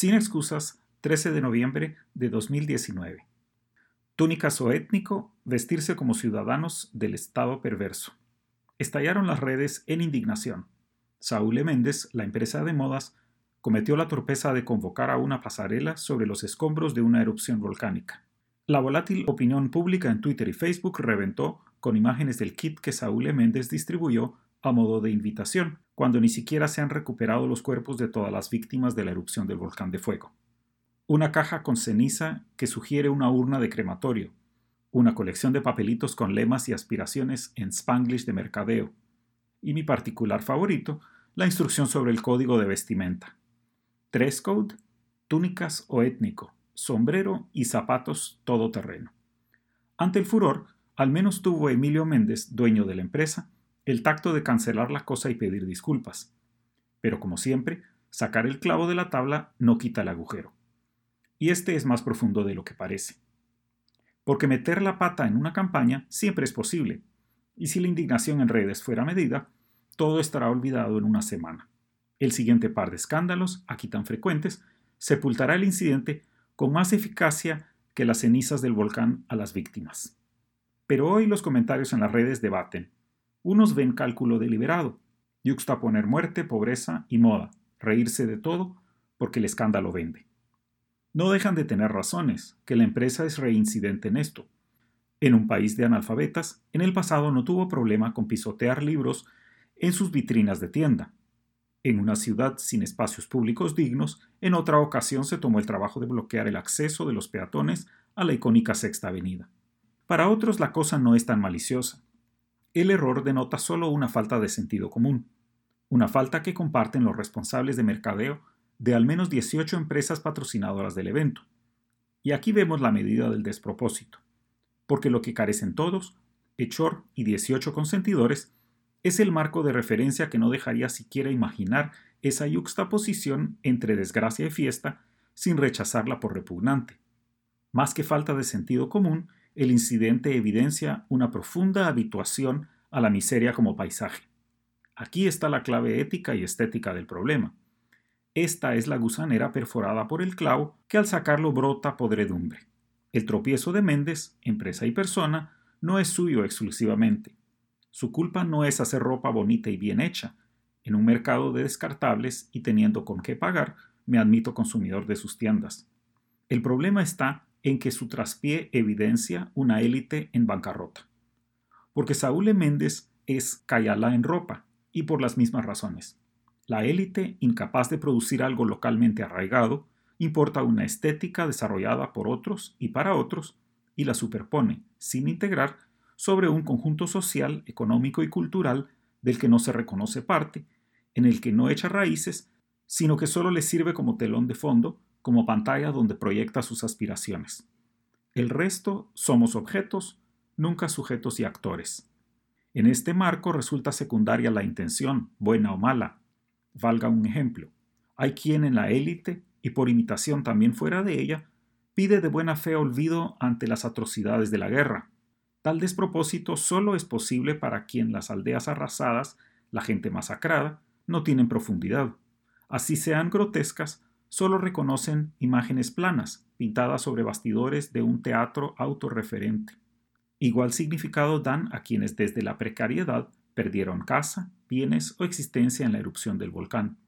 Sin excusas, 13 de noviembre de 2019. Túnicas o étnico, vestirse como ciudadanos del Estado perverso. Estallaron las redes en indignación. Saúl Méndez, la empresa de modas, cometió la torpeza de convocar a una pasarela sobre los escombros de una erupción volcánica. La volátil opinión pública en Twitter y Facebook reventó con imágenes del kit que Saúl Méndez distribuyó a modo de invitación, cuando ni siquiera se han recuperado los cuerpos de todas las víctimas de la erupción del volcán de fuego. Una caja con ceniza que sugiere una urna de crematorio, una colección de papelitos con lemas y aspiraciones en spanglish de mercadeo, y mi particular favorito, la instrucción sobre el código de vestimenta. Dress code, túnicas o étnico, sombrero y zapatos todoterreno. Ante el furor, al menos tuvo Emilio Méndez, dueño de la empresa, el tacto de cancelar la cosa y pedir disculpas. Pero como siempre, sacar el clavo de la tabla no quita el agujero. Y este es más profundo de lo que parece. Porque meter la pata en una campaña siempre es posible, y si la indignación en redes fuera medida, todo estará olvidado en una semana. El siguiente par de escándalos, aquí tan frecuentes, sepultará el incidente con más eficacia que las cenizas del volcán a las víctimas. Pero hoy los comentarios en las redes debaten unos ven cálculo deliberado, poner muerte, pobreza y moda, reírse de todo, porque el escándalo vende. No dejan de tener razones, que la empresa es reincidente en esto. En un país de analfabetas, en el pasado no tuvo problema con pisotear libros en sus vitrinas de tienda. En una ciudad sin espacios públicos dignos, en otra ocasión se tomó el trabajo de bloquear el acceso de los peatones a la icónica Sexta Avenida. Para otros la cosa no es tan maliciosa el error denota solo una falta de sentido común, una falta que comparten los responsables de mercadeo de al menos 18 empresas patrocinadoras del evento. Y aquí vemos la medida del despropósito, porque lo que carecen todos, Echor y 18 consentidores, es el marco de referencia que no dejaría siquiera imaginar esa yuxtaposición entre desgracia y fiesta sin rechazarla por repugnante. Más que falta de sentido común, el incidente evidencia una profunda habituación a la miseria como paisaje. Aquí está la clave ética y estética del problema. Esta es la gusanera perforada por el clavo que al sacarlo brota podredumbre. El tropiezo de Méndez, empresa y persona, no es suyo exclusivamente. Su culpa no es hacer ropa bonita y bien hecha. En un mercado de descartables y teniendo con qué pagar, me admito consumidor de sus tiendas. El problema está en que su traspié evidencia una élite en bancarrota. Porque Saúl Méndez es Cayala en ropa, y por las mismas razones. La élite, incapaz de producir algo localmente arraigado, importa una estética desarrollada por otros y para otros, y la superpone, sin integrar, sobre un conjunto social, económico y cultural del que no se reconoce parte, en el que no echa raíces, sino que solo le sirve como telón de fondo como pantalla donde proyecta sus aspiraciones. El resto somos objetos, nunca sujetos y actores. En este marco resulta secundaria la intención, buena o mala. Valga un ejemplo. Hay quien en la élite, y por imitación también fuera de ella, pide de buena fe olvido ante las atrocidades de la guerra. Tal despropósito solo es posible para quien las aldeas arrasadas, la gente masacrada, no tienen profundidad. Así sean grotescas, solo reconocen imágenes planas, pintadas sobre bastidores de un teatro autorreferente. Igual significado dan a quienes desde la precariedad perdieron casa, bienes o existencia en la erupción del volcán.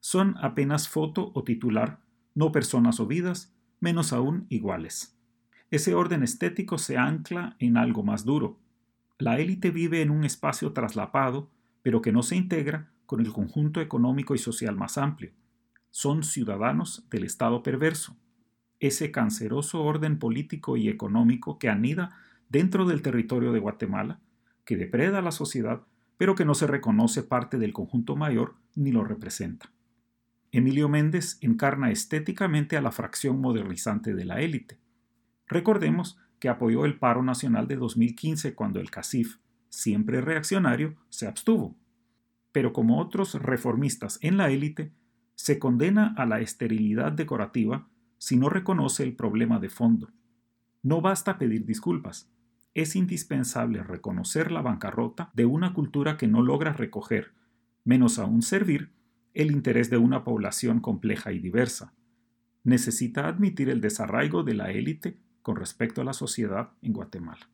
Son apenas foto o titular, no personas o vidas, menos aún iguales. Ese orden estético se ancla en algo más duro. La élite vive en un espacio traslapado, pero que no se integra con el conjunto económico y social más amplio son ciudadanos del Estado perverso, ese canceroso orden político y económico que anida dentro del territorio de Guatemala, que depreda a la sociedad, pero que no se reconoce parte del conjunto mayor ni lo representa. Emilio Méndez encarna estéticamente a la fracción modernizante de la élite. Recordemos que apoyó el paro nacional de 2015 cuando el CACIF, siempre reaccionario, se abstuvo. Pero como otros reformistas en la élite, se condena a la esterilidad decorativa si no reconoce el problema de fondo. No basta pedir disculpas, es indispensable reconocer la bancarrota de una cultura que no logra recoger, menos aún servir, el interés de una población compleja y diversa, necesita admitir el desarraigo de la élite con respecto a la sociedad en Guatemala.